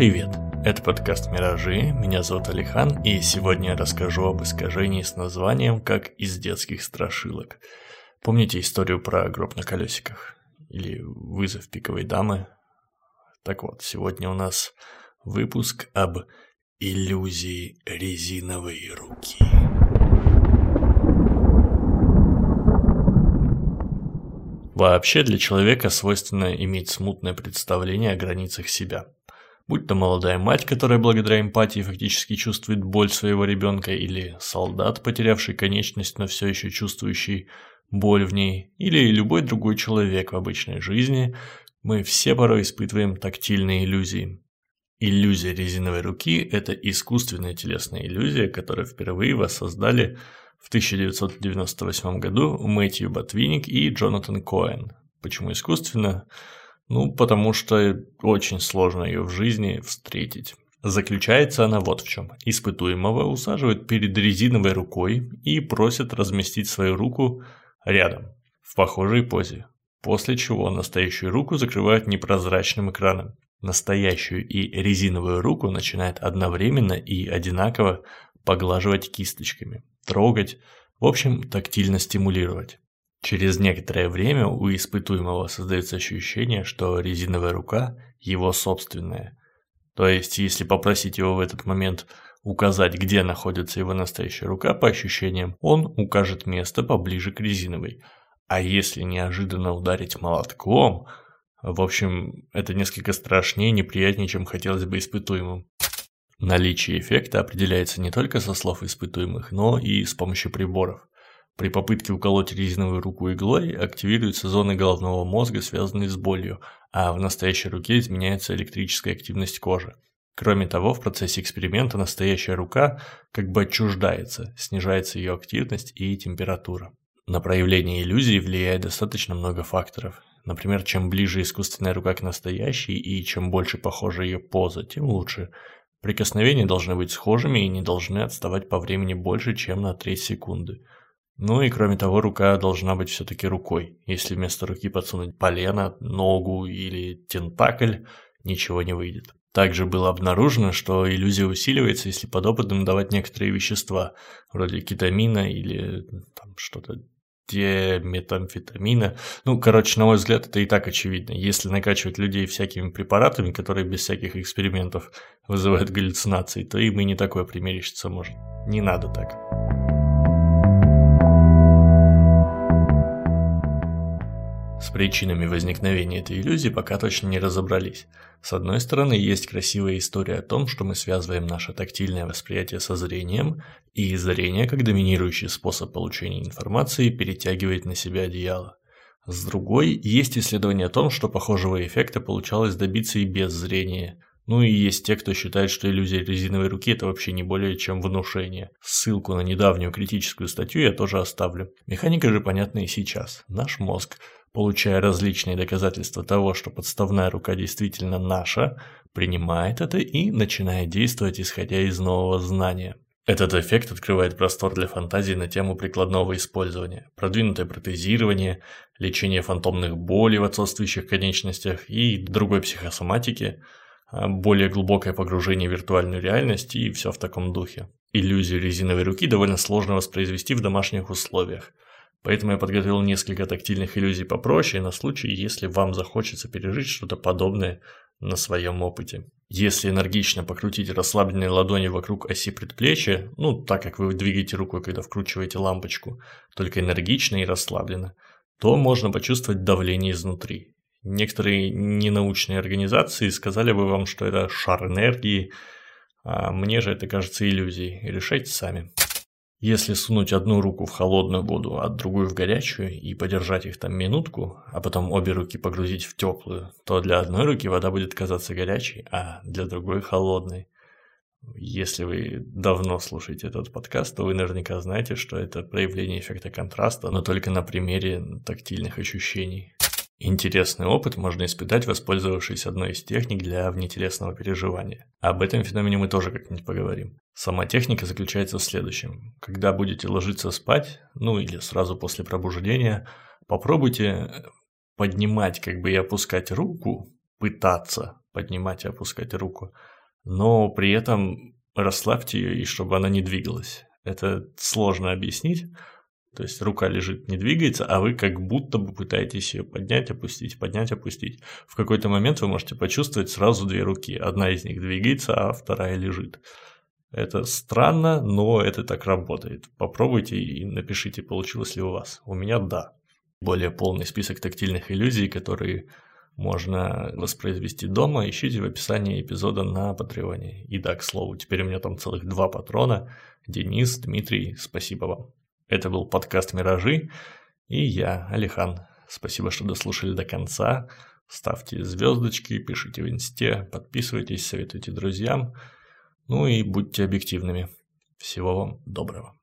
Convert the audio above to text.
Привет! Это подкаст «Миражи», меня зовут Алихан, и сегодня я расскажу об искажении с названием «Как из детских страшилок». Помните историю про гроб на колесиках? Или вызов пиковой дамы? Так вот, сегодня у нас выпуск об иллюзии резиновой руки. Вообще для человека свойственно иметь смутное представление о границах себя. Будь то молодая мать, которая благодаря эмпатии фактически чувствует боль своего ребенка, или солдат, потерявший конечность, но все еще чувствующий боль в ней, или любой другой человек в обычной жизни, мы все порой испытываем тактильные иллюзии. Иллюзия резиновой руки – это искусственная телесная иллюзия, которую впервые воссоздали в 1998 году Мэтью Ботвинник и Джонатан Коэн. Почему искусственно? Ну, потому что очень сложно ее в жизни встретить. Заключается она вот в чем. Испытуемого усаживают перед резиновой рукой и просят разместить свою руку рядом, в похожей позе. После чего настоящую руку закрывают непрозрачным экраном. Настоящую и резиновую руку начинает одновременно и одинаково поглаживать кисточками трогать, в общем, тактильно стимулировать. Через некоторое время у испытуемого создается ощущение, что резиновая рука его собственная. То есть, если попросить его в этот момент указать, где находится его настоящая рука, по ощущениям, он укажет место поближе к резиновой. А если неожиданно ударить молотком, в общем, это несколько страшнее и неприятнее, чем хотелось бы испытуемым. Наличие эффекта определяется не только со слов испытуемых, но и с помощью приборов. При попытке уколоть резиновую руку иглой активируются зоны головного мозга, связанные с болью, а в настоящей руке изменяется электрическая активность кожи. Кроме того, в процессе эксперимента настоящая рука как бы отчуждается, снижается ее активность и температура. На проявление иллюзии влияет достаточно много факторов. Например, чем ближе искусственная рука к настоящей и чем больше похожа ее поза, тем лучше – Прикосновения должны быть схожими и не должны отставать по времени больше, чем на треть секунды. Ну и кроме того, рука должна быть все-таки рукой. Если вместо руки подсунуть полено, ногу или тентакль, ничего не выйдет. Также было обнаружено, что иллюзия усиливается, если подопытным давать некоторые вещества, вроде кетамина или там что-то метамфетамина. Ну, короче, на мой взгляд, это и так очевидно. Если накачивать людей всякими препаратами, которые без всяких экспериментов вызывают галлюцинации, то им и не такое примерещиться может. Не надо так. Причинами возникновения этой иллюзии пока точно не разобрались. С одной стороны, есть красивая история о том, что мы связываем наше тактильное восприятие со зрением, и зрение, как доминирующий способ получения информации, перетягивает на себя одеяло. С другой, есть исследование о том, что похожего эффекта получалось добиться и без зрения. Ну и есть те, кто считает, что иллюзия резиновой руки – это вообще не более чем внушение. Ссылку на недавнюю критическую статью я тоже оставлю. Механика же понятна и сейчас. Наш мозг – получая различные доказательства того, что подставная рука действительно наша, принимает это и начинает действовать, исходя из нового знания. Этот эффект открывает простор для фантазии на тему прикладного использования, продвинутое протезирование, лечение фантомных болей в отсутствующих конечностях и другой психосоматики, а более глубокое погружение в виртуальную реальность и все в таком духе. Иллюзию резиновой руки довольно сложно воспроизвести в домашних условиях – Поэтому я подготовил несколько тактильных иллюзий попроще на случай, если вам захочется пережить что-то подобное на своем опыте. Если энергично покрутить расслабленные ладони вокруг оси предплечья, ну, так как вы двигаете рукой, когда вкручиваете лампочку, только энергично и расслабленно, то можно почувствовать давление изнутри. Некоторые ненаучные организации сказали бы вам, что это шар энергии, а мне же это кажется иллюзией. Решайте сами. Если сунуть одну руку в холодную воду, а другую в горячую и подержать их там минутку, а потом обе руки погрузить в теплую, то для одной руки вода будет казаться горячей, а для другой холодной. Если вы давно слушаете этот подкаст, то вы наверняка знаете, что это проявление эффекта контраста, но только на примере тактильных ощущений. Интересный опыт можно испытать, воспользовавшись одной из техник для внетелесного переживания. Об этом феномене мы тоже как-нибудь поговорим. Сама техника заключается в следующем. Когда будете ложиться спать, ну или сразу после пробуждения, попробуйте поднимать как бы и опускать руку, пытаться, поднимать и опускать руку, но при этом расслабьте ее и чтобы она не двигалась. Это сложно объяснить. То есть рука лежит, не двигается, а вы как будто бы пытаетесь ее поднять, опустить, поднять, опустить. В какой-то момент вы можете почувствовать сразу две руки. Одна из них двигается, а вторая лежит. Это странно, но это так работает. Попробуйте и напишите, получилось ли у вас. У меня да. Более полный список тактильных иллюзий, которые можно воспроизвести дома, ищите в описании эпизода на Патреоне. И да, к слову, теперь у меня там целых два патрона. Денис, Дмитрий, спасибо вам. Это был подкаст «Миражи» и я, Алихан. Спасибо, что дослушали до конца. Ставьте звездочки, пишите в инсте, подписывайтесь, советуйте друзьям. Ну и будьте объективными. Всего вам доброго.